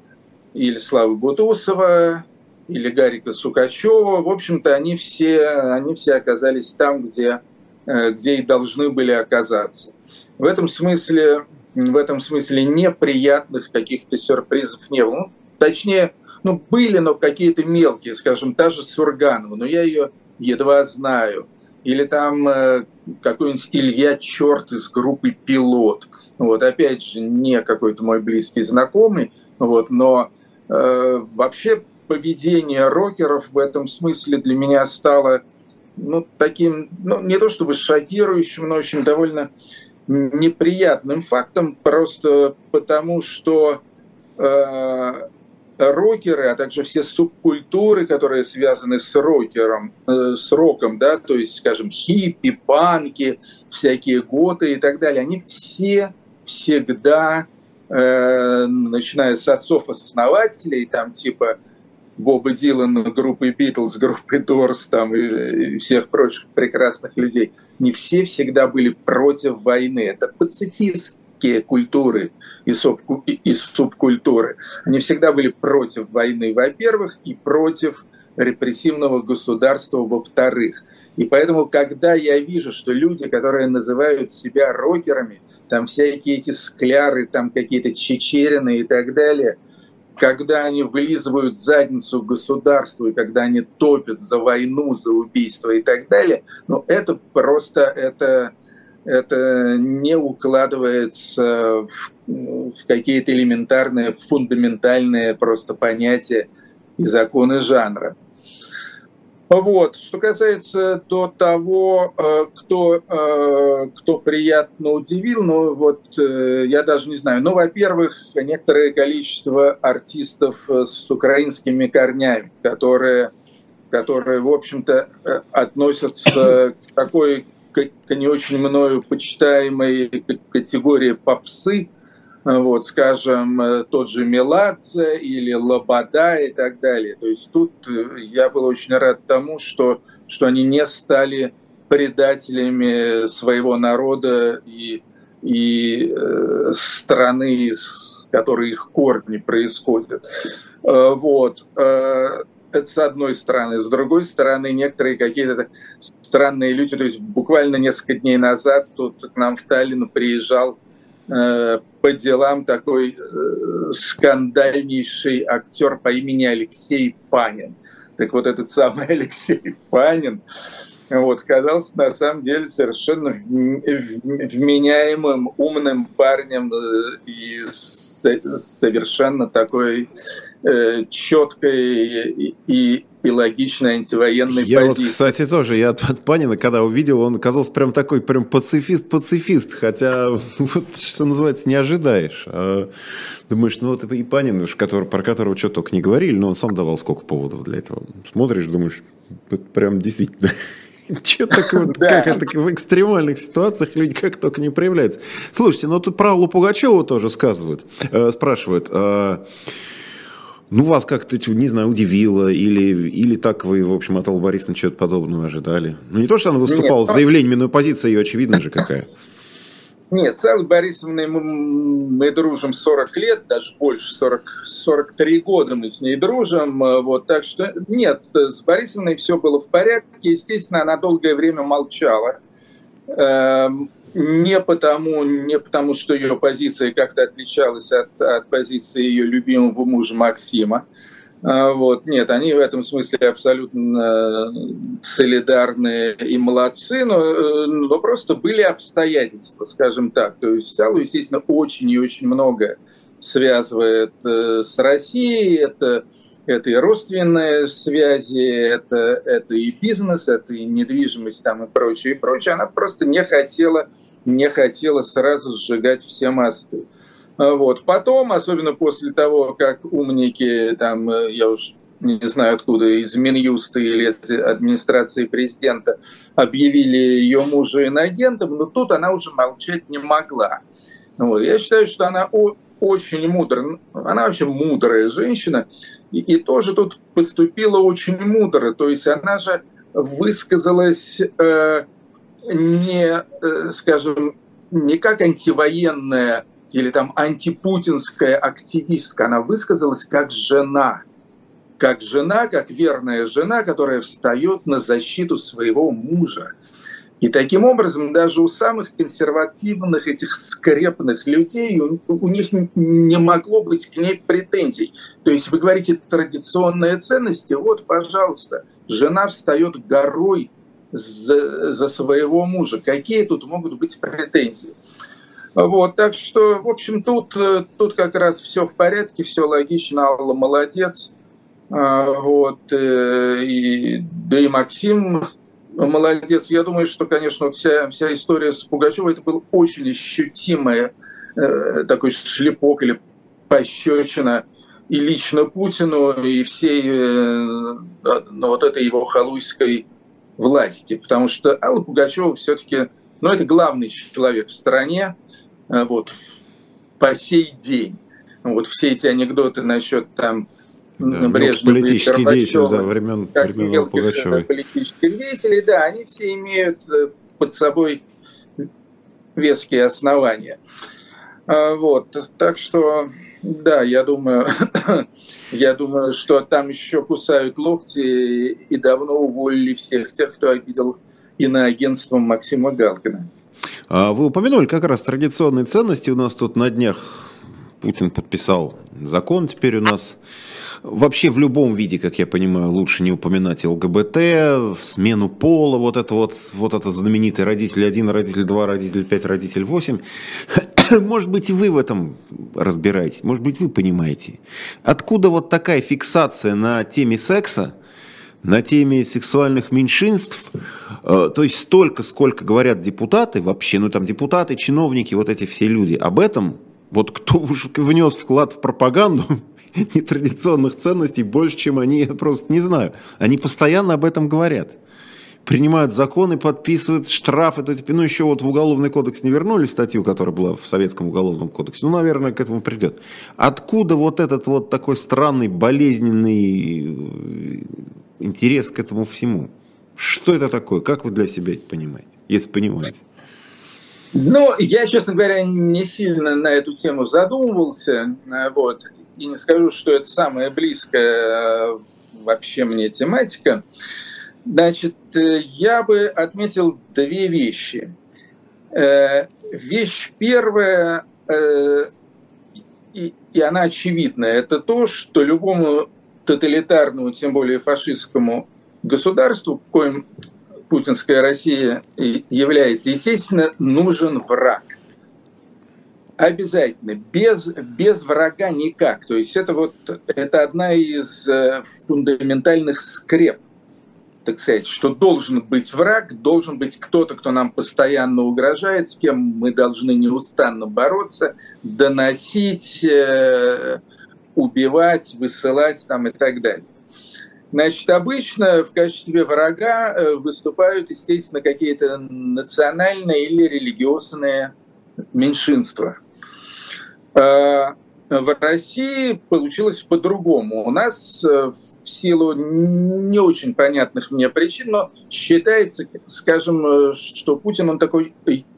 или Славы Бутусова, или Гарика Сукачева. В общем-то, они все, они все оказались там, где, э, где и должны были оказаться. В этом смысле, в этом смысле неприятных каких-то сюрпризов не было. Ну, точнее, ну, были, но какие-то мелкие, скажем, та же Сурганова, но я ее едва знаю. Или там э, какой-нибудь Илья Черт из группы «Пилот». Вот, опять же, не какой-то мой близкий знакомый, вот, но э, вообще поведение рокеров в этом смысле для меня стало ну, таким, ну, не то чтобы шокирующим, но очень довольно неприятным фактом, просто потому что э, рокеры, а также все субкультуры, которые связаны с рокером, э, с роком, да, то есть, скажем, хиппи, панки, всякие готы и так далее, они все всегда, э, начиная с отцов-основателей, там типа Боба Дилана, группы Битлз, группы Дорс там, и, и всех прочих прекрасных людей, не все всегда были против войны. Это пацифистские культуры и, суб, и субкультуры. Они всегда были против войны, во-первых, и против репрессивного государства, во-вторых. И поэтому, когда я вижу, что люди, которые называют себя рокерами, там всякие эти скляры, там какие-то чечерины и так далее – когда они вылизывают задницу государству, и когда они топят за войну, за убийство и так далее, ну, это просто, это, это не укладывается в, в какие-то элементарные, фундаментальные просто понятия и законы жанра. Вот. Что касается до того, э, кто, э, кто приятно удивил, ну вот э, я даже не знаю. Ну, во-первых, некоторое количество артистов с украинскими корнями, которые, которые в общем-то, относятся к такой, не очень мною почитаемой категории попсы, вот, скажем, э, тот же Меладзе или Лобода и так далее. То есть тут э, я был очень рад тому, что, что они не стали предателями своего народа и, и э, страны, с которой их корни происходят. Э, вот. Это с одной стороны. С другой стороны, некоторые какие-то странные люди, то есть буквально несколько дней назад тут к нам в Таллин приезжал Э, по делам такой э, скандальнейший актер по имени Алексей Панин. Так вот этот самый Алексей Панин вот, казался на самом деле совершенно вменяемым, умным парнем э, и совершенно такой четкой и, и логичной антивоенной я позиции. вот, кстати, тоже, я от Панина, когда увидел, он оказался прям такой, прям пацифист-пацифист, хотя, вот, что называется, не ожидаешь. А думаешь, ну вот и Панин, который, про которого что только не говорили, но он сам давал сколько поводов для этого. Смотришь, думаешь, вот прям действительно... Че так вот, как это в экстремальных ситуациях люди как только не проявляются. Слушайте, ну тут про Аллу Пугачеву тоже сказывают, э, спрашивают. Э, ну, вас как-то, не знаю, удивило, или, или так вы, в общем, от Аллы Борисовны что-то подобного ожидали? Ну, не то, что она выступала Нет, с заявлениями, но позиция ее очевидна же какая. Нет, с Аллой Борисовной мы, мы дружим 40 лет, даже больше, 40, 43 года мы с ней дружим. Вот, так что нет, с Борисовной все было в порядке. Естественно, она долгое время молчала. Эм, не потому, не потому, что ее позиция как-то отличалась от, от позиции ее любимого мужа Максима. А, вот. Нет, они в этом смысле абсолютно солидарны и молодцы, но, э, но просто были обстоятельства, скажем так. То есть Салу, естественно, очень и очень много связывает э, с Россией. Это, это и родственные связи, это, это и бизнес, это и недвижимость там и прочее, и прочее. Она просто не хотела не хотела сразу сжигать все мосты. Вот. Потом, особенно после того, как умники, там, э, я уж не знаю откуда, из Минюста или из администрации президента объявили ее мужа иногентом, но тут она уже молчать не могла. Вот. Я считаю, что она очень мудро. Она вообще мудрая женщина. И, тоже тут поступила очень мудро. То есть она же высказалась э, не, э, скажем, не как антивоенная или там антипутинская активистка, она высказалась как жена. Как жена, как верная жена, которая встает на защиту своего мужа. И таким образом даже у самых консервативных этих скрепных людей у, у них не могло быть к ней претензий. То есть вы говорите традиционные ценности, вот, пожалуйста, жена встает горой за, за своего мужа. Какие тут могут быть претензии? Вот, так что, в общем, тут, тут как раз все в порядке, все логично, Алла молодец. А, вот, э, и, да и Максим молодец. Я думаю, что, конечно, вся, вся история с Пугачевой это был очень ощутимый э, такой шлепок или пощечина и лично Путину, и всей э, ну, вот этой его халуйской власти. Потому что Алла Пугачева все-таки, ну, это главный человек в стране, э, вот, по сей день. Вот все эти анекдоты насчет там да, Брежнев политические деятели, да, времен, как времен мелких Пугачевой. политических деятелей, да, они все имеют э, под собой веские основания. А, вот, так что, да, я думаю, я думаю, что там еще кусают локти и давно уволили всех тех, кто обидел иноагентством Максима Галкина. А вы упомянули как раз традиционные ценности. У нас тут на днях Путин подписал закон теперь у нас Вообще в любом виде, как я понимаю, лучше не упоминать ЛГБТ, смену пола, вот это вот, вот это знаменитый родитель 1, родитель 2, родитель 5, родитель 8. Может быть, вы в этом разбираетесь, может быть, вы понимаете. Откуда вот такая фиксация на теме секса, на теме сексуальных меньшинств, э, то есть столько, сколько говорят депутаты вообще, ну там депутаты, чиновники, вот эти все люди, об этом, вот кто внес вклад в пропаганду, нетрадиционных ценностей больше, чем они, я просто не знаю. Они постоянно об этом говорят. Принимают законы, подписывают штрафы. Ну, еще вот в Уголовный кодекс не вернули статью, которая была в Советском Уголовном кодексе. Ну, наверное, к этому придет. Откуда вот этот вот такой странный, болезненный э, интерес к этому всему? Что это такое? Как вы для себя это понимаете, если понимаете? Ну, я, честно говоря, не сильно на эту тему задумывался. Вот и не скажу, что это самая близкая э, вообще мне тематика. Значит, э, я бы отметил две вещи. Э, вещь первая, и, она очевидная, это то, что любому тоталитарному, тем более фашистскому государству, коим путинская Россия является, естественно, нужен враг. Обязательно, без, без врага никак. То есть это вот это одна из э, фундаментальных скреп, так сказать, что должен быть враг, должен быть кто-то, кто нам постоянно угрожает, с кем мы должны неустанно бороться, доносить, э, убивать, высылать там и так далее. Значит, обычно в качестве врага э, выступают, естественно, какие-то национальные или религиозные меньшинства – в России получилось по-другому. У нас э, в силу не очень понятных мне причин, но считается, скажем, э, что Путин он такой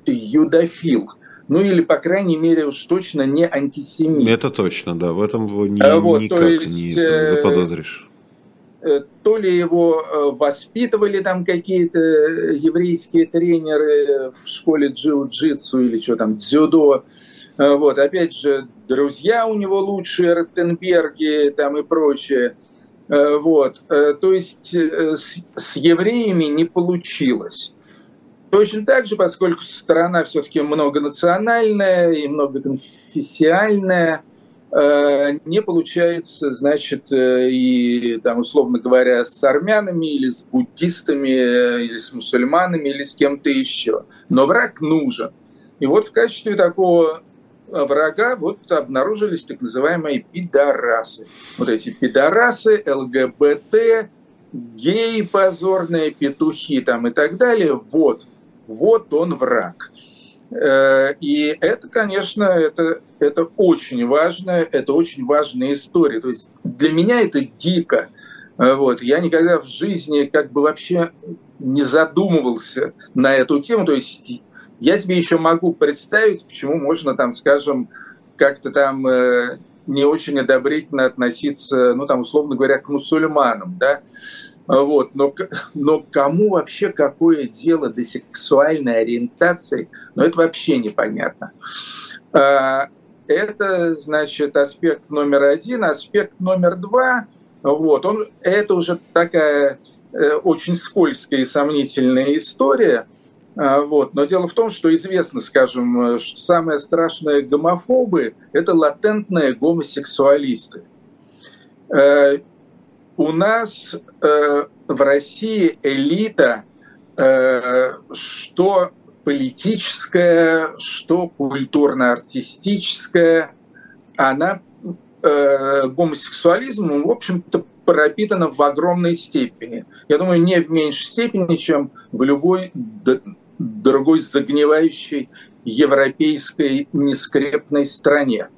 юдофил. Ну или, по крайней мере, уж точно не антисемит. Это точно, да. В этом его ни, вот, никак есть, не заподозришь. То ли его воспитывали там какие-то еврейские тренеры в школе джиу-джитсу или что там, дзюдо, Э, вот, опять же, друзья у него лучшие, Ротенберги там и прочее. Э, вот, э, то есть с, с евреями не получилось. Точно так же, поскольку страна все-таки многонациональная и многоконфессиальная, не получается, значит, и там, условно говоря, с армянами или с буддистами, или с мусульманами, или с кем-то еще. Но враг нужен. И вот в качестве такого врага вот обнаружились так называемые пидорасы. Вот эти пидорасы, ЛГБТ, геи позорные, петухи там и так далее. Вот, вот он враг. Э, и это, конечно, это, это очень важная, это очень важная история. То есть для меня это дико. Э, вот. Я никогда в жизни как бы вообще не задумывался на эту тему. То есть я себе еще могу представить, почему можно там, скажем, как-то там э, не очень одобрительно относиться, ну там, условно говоря, к мусульманам, да, вот. Но, но кому вообще какое дело до сексуальной ориентации, ну это вообще непонятно. А, это, значит, аспект номер один. Аспект номер два, вот, он, это уже такая э, очень скользкая и сомнительная история. А, вот. Но дело в том, что известно, скажем, что самое страшное гомофобы – это латентные гомосексуалисты. Э, у нас э, в России элита, э, что политическая, что культурно-артистическая, она э, гомосексуализмом, в общем-то, пропитана в огромной степени. Я думаю, не в меньшей степени, чем в любой другой загнивающей европейской нескрепной стране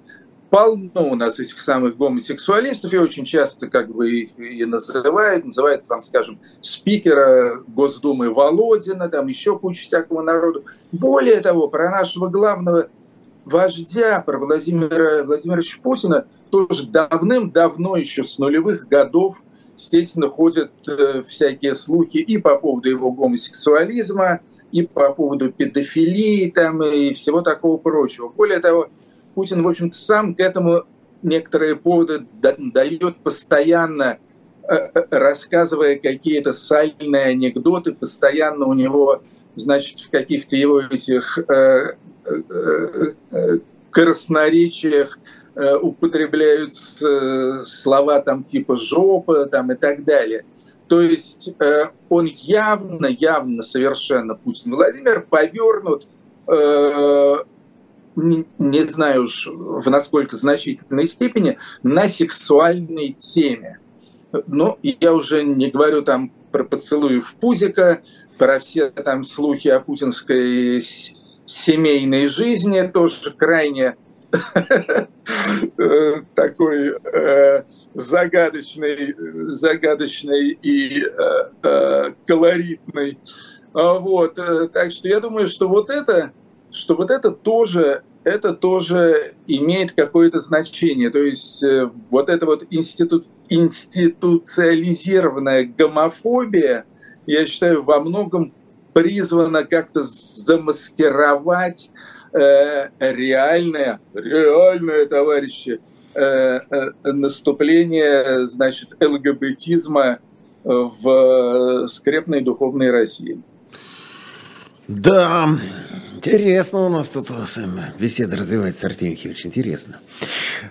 полно у нас этих самых гомосексуалистов, и очень часто как бы их и называют, называют там, скажем, спикера Госдумы Володина, там еще куча всякого народу. Более того, про нашего главного вождя, про Владимира Владимировича Путина, тоже давным-давно, еще с нулевых годов, естественно, ходят э, всякие слухи и по поводу его гомосексуализма, и по поводу педофилии там, и всего такого прочего. Более того, Путин, в общем-то, сам к этому некоторые поводы дает постоянно, э, э, рассказывая какие-то сальные анекдоты, постоянно у него, значит, в каких-то его этих э, красноречиях употребляются слова там типа жопа там и так далее. То есть он явно, явно совершенно Путин Владимир повернут не знаю уж в насколько значительной степени, на сексуальной теме. Но я уже не говорю там про поцелуи в пузика, про все там слухи о путинской семейной жизни, тоже крайне э, такой э, загадочный, загадочный и э, колоритный. А вот, так что я думаю, что вот это что вот это тоже, это тоже имеет какое-то значение. То есть э, вот эта вот институт, институциализированная гомофобия, я считаю, во многом призвана как-то замаскировать э, реальное, реальное, товарищи, э, э, наступление, значит, ЛГБТизма в скрепной духовной России. Да, интересно у нас тут беседа развивается, Артемий Юрьевич, интересно.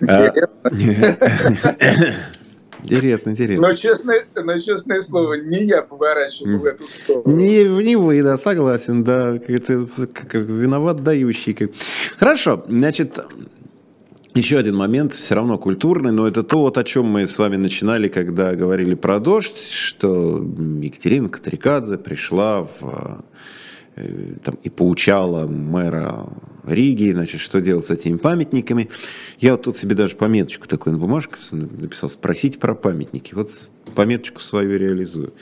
Интересно, интересно. Но честное, но честное слово, не я поворачивал в эту сторону. Не, не вы, да, согласен, да. Это как, виноват дающий. Хорошо, значит, еще один момент, все равно культурный, но это то, вот о чем мы с вами начинали, когда говорили про дождь, что Екатерина Катрикадзе пришла в Э, там, и поучала мэра Риги, значит, что делать с этими памятниками. Я вот тут себе даже пометочку такую на бумажку написал, спросить про памятники. Вот пометочку свою реализую.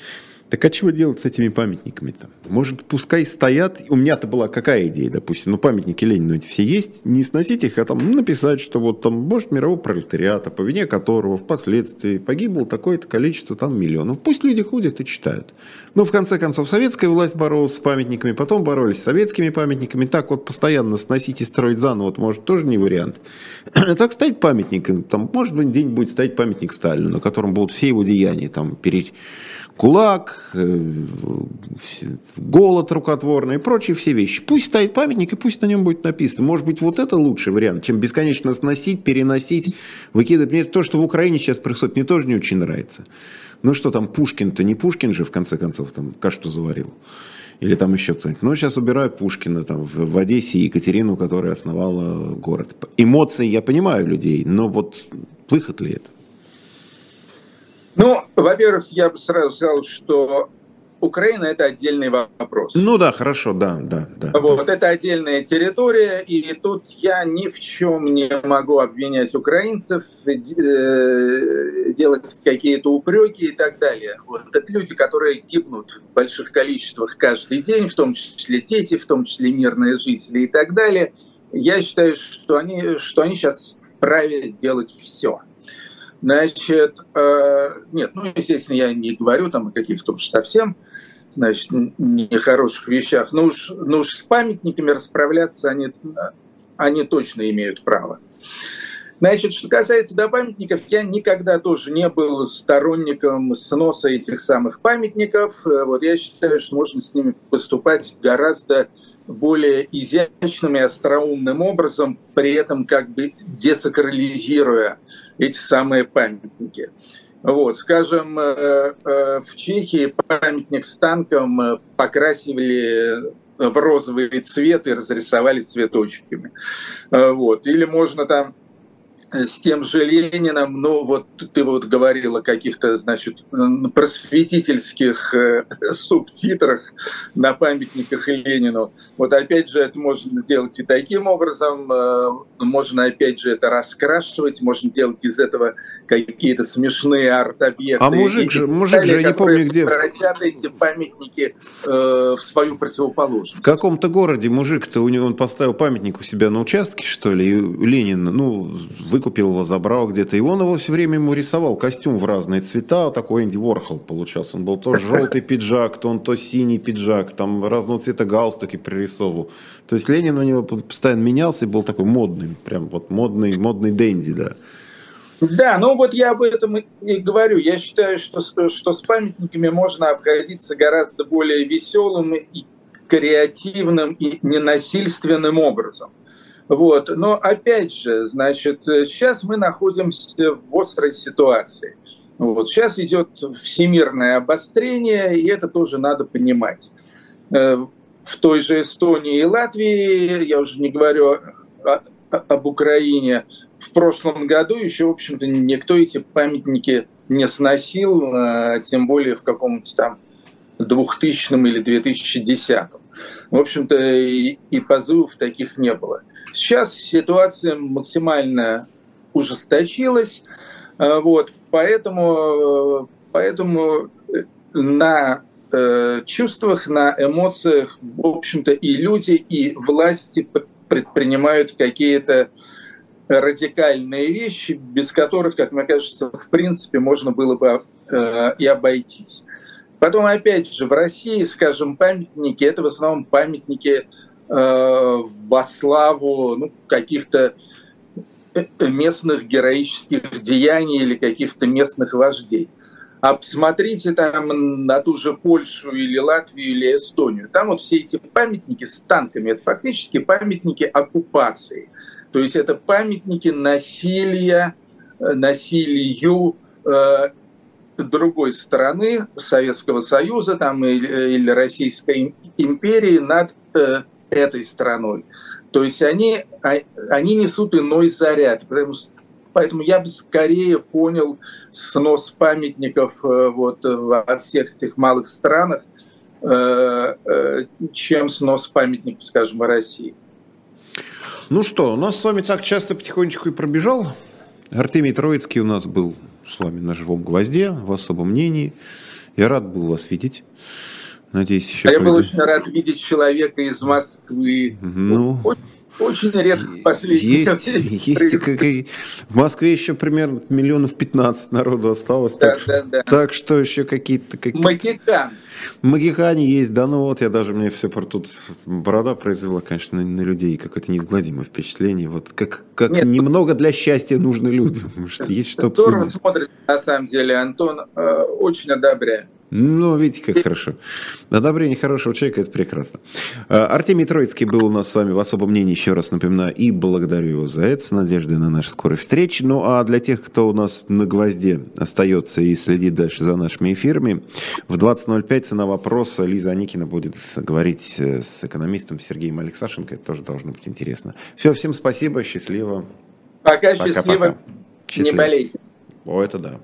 Так а чего делать с этими памятниками-то? Может, пускай стоят. У меня-то была какая идея, допустим, ну памятники Ленину эти все есть, не сносить их, а там написать, что вот там может мирового пролетариата, по вине которого впоследствии погибло такое-то количество там миллионов. Пусть люди ходят и читают. Ну, в конце концов, советская власть боролась с памятниками, потом боролись с советскими памятниками. Так вот постоянно сносить и строить заново, вот, может, тоже не вариант. так стоит памятник, там, может быть, день будет стоять памятник Сталину, на котором будут все его деяния, там, перед кулак, э, голод рукотворный и прочие все вещи. Пусть стоит памятник и пусть на нем будет написано. Может быть, вот это лучший вариант, чем бесконечно сносить, переносить, выкидывать. Мне то, что в Украине сейчас происходит, мне тоже не очень нравится. Ну что там, Пушкин-то не Пушкин же, в конце концов, там кашу заварил. Или там еще кто-нибудь. Ну, сейчас убирают Пушкина там в, в Одессе Екатерину, которая основала город. Эмоции я понимаю людей, но вот выход ли это? Ну, во-первых, я бы сразу сказал, что Украина это отдельный вопрос. Ну да, хорошо, да, да, да. Вот, это отдельная территория, и тут я ни в чем не могу обвинять украинцев, э, делать какие-то упреки и так далее. Вот, это люди, которые гибнут в больших количествах каждый день, в том числе дети, в том числе мирные жители и так далее. Я считаю, что они, что они сейчас вправе делать все. Значит, э, нет, ну, естественно, я не говорю там о каких-то уж совсем значит, нехороших вещах. Но уж, но уж с памятниками расправляться они, они точно имеют право. Значит, что касается до памятников, я никогда тоже не был сторонником сноса этих самых памятников. Вот я считаю, что можно с ними поступать гораздо более изящным и остроумным образом, при этом как бы десакрализируя эти самые памятники. Вот, скажем, э, э, в Чехии памятник с танком э, покрасили в розовый цвет и разрисовали цветочками. Вот. Или можно там с тем же Лениным, ну вот ты вот говорил о каких-то, значит, просветительских э, субтитрах на памятниках Ленину. Вот опять же это можно делать и таким образом, э, можно опять же это раскрашивать, можно делать из этого какие-то смешные арт-объекты. А мужик же, мужик же, я не помню где. Превратят эти памятники э, в свою противоположность. В каком-то городе мужик-то, у него он поставил памятник у себя на участке, что ли, и Ленин, ну, выкупил его, забрал где-то, и он его все время ему рисовал, костюм в разные цвета, такой Энди Ворхол получался. Он был то желтый пиджак, то он то синий пиджак, там разного цвета галстуки пририсовывал. То есть Ленин у него постоянно менялся и был такой модный, прям вот модный, модный Дэнди, да. Да, ну вот я об этом и говорю. Я считаю, что, что с памятниками можно обходиться гораздо более веселым и креативным и ненасильственным образом. Вот. Но опять же, значит, сейчас мы находимся в острой ситуации. Вот. Сейчас идет всемирное обострение, и это тоже надо понимать. Э, в той же Эстонии и Латвии, я уже не говорю об Украине, в прошлом году еще, в общем-то, никто эти памятники не сносил, а тем более в каком-то там 2000 или 2010. В общем-то, и, и позывов таких не было. Сейчас ситуация максимально ужесточилась, а, вот, поэтому, поэтому на э, чувствах, на эмоциях, в общем-то, и люди, и власти предпринимают какие-то радикальные вещи, без которых, как мне кажется, в принципе можно было бы э, и обойтись. Потом, опять же, в России, скажем, памятники, это в основном памятники э, во славу ну, каких-то э, местных героических деяний или каких-то местных вождей. А посмотрите там на ту же Польшу или Латвию или Эстонию. Там вот все эти памятники с танками, это фактически памятники оккупации. То есть это памятники насилия, э, насилию э, другой страны, Советского Союза там, или, Российской империи над э, этой страной. То есть они, а, они несут иной заряд. Потому, поэтому я бы скорее понял снос памятников вот, во всех этих малых странах, чем снос памятников, скажем, в России. Ну что, у нас с вами так часто потихонечку и пробежал. Артемий Троицкий у нас был с вами на живом гвозде, в особом мнении. Я рад был вас видеть. Надеюсь, еще... А я был очень рад видеть человека из Москвы. Ну, очень очень редко последние. Есть, есть как и в Москве еще примерно миллионов 15 народу осталось. Да, так, да, да. так что еще какие-то... Какие Магикан. Магикане есть, да, ну вот я даже, мне все про тут борода произвела, конечно, на, на людей какое-то неизгладимое впечатление. Вот как, как Нет, немного для счастья нужны люди. Может, есть что Здорово смотрит, на самом деле, Антон, э, очень одобряю. Ну, видите, как хорошо. Одобрение хорошего человека – это прекрасно. А, Артемий Троицкий был у нас с вами в особом мнении, еще раз напоминаю, и благодарю его за это, с надеждой на наши скорые встречи. Ну, а для тех, кто у нас на гвозде остается и следит дальше за нашими эфирами, в 20.05 цена вопроса Лиза Аникина будет говорить э, с экономистом Сергеем Алексашенко. Это тоже должно быть интересно. Все, всем спасибо, счастливо. Пока, пока счастливо. Пока. счастливо. Не болейте. О, это да.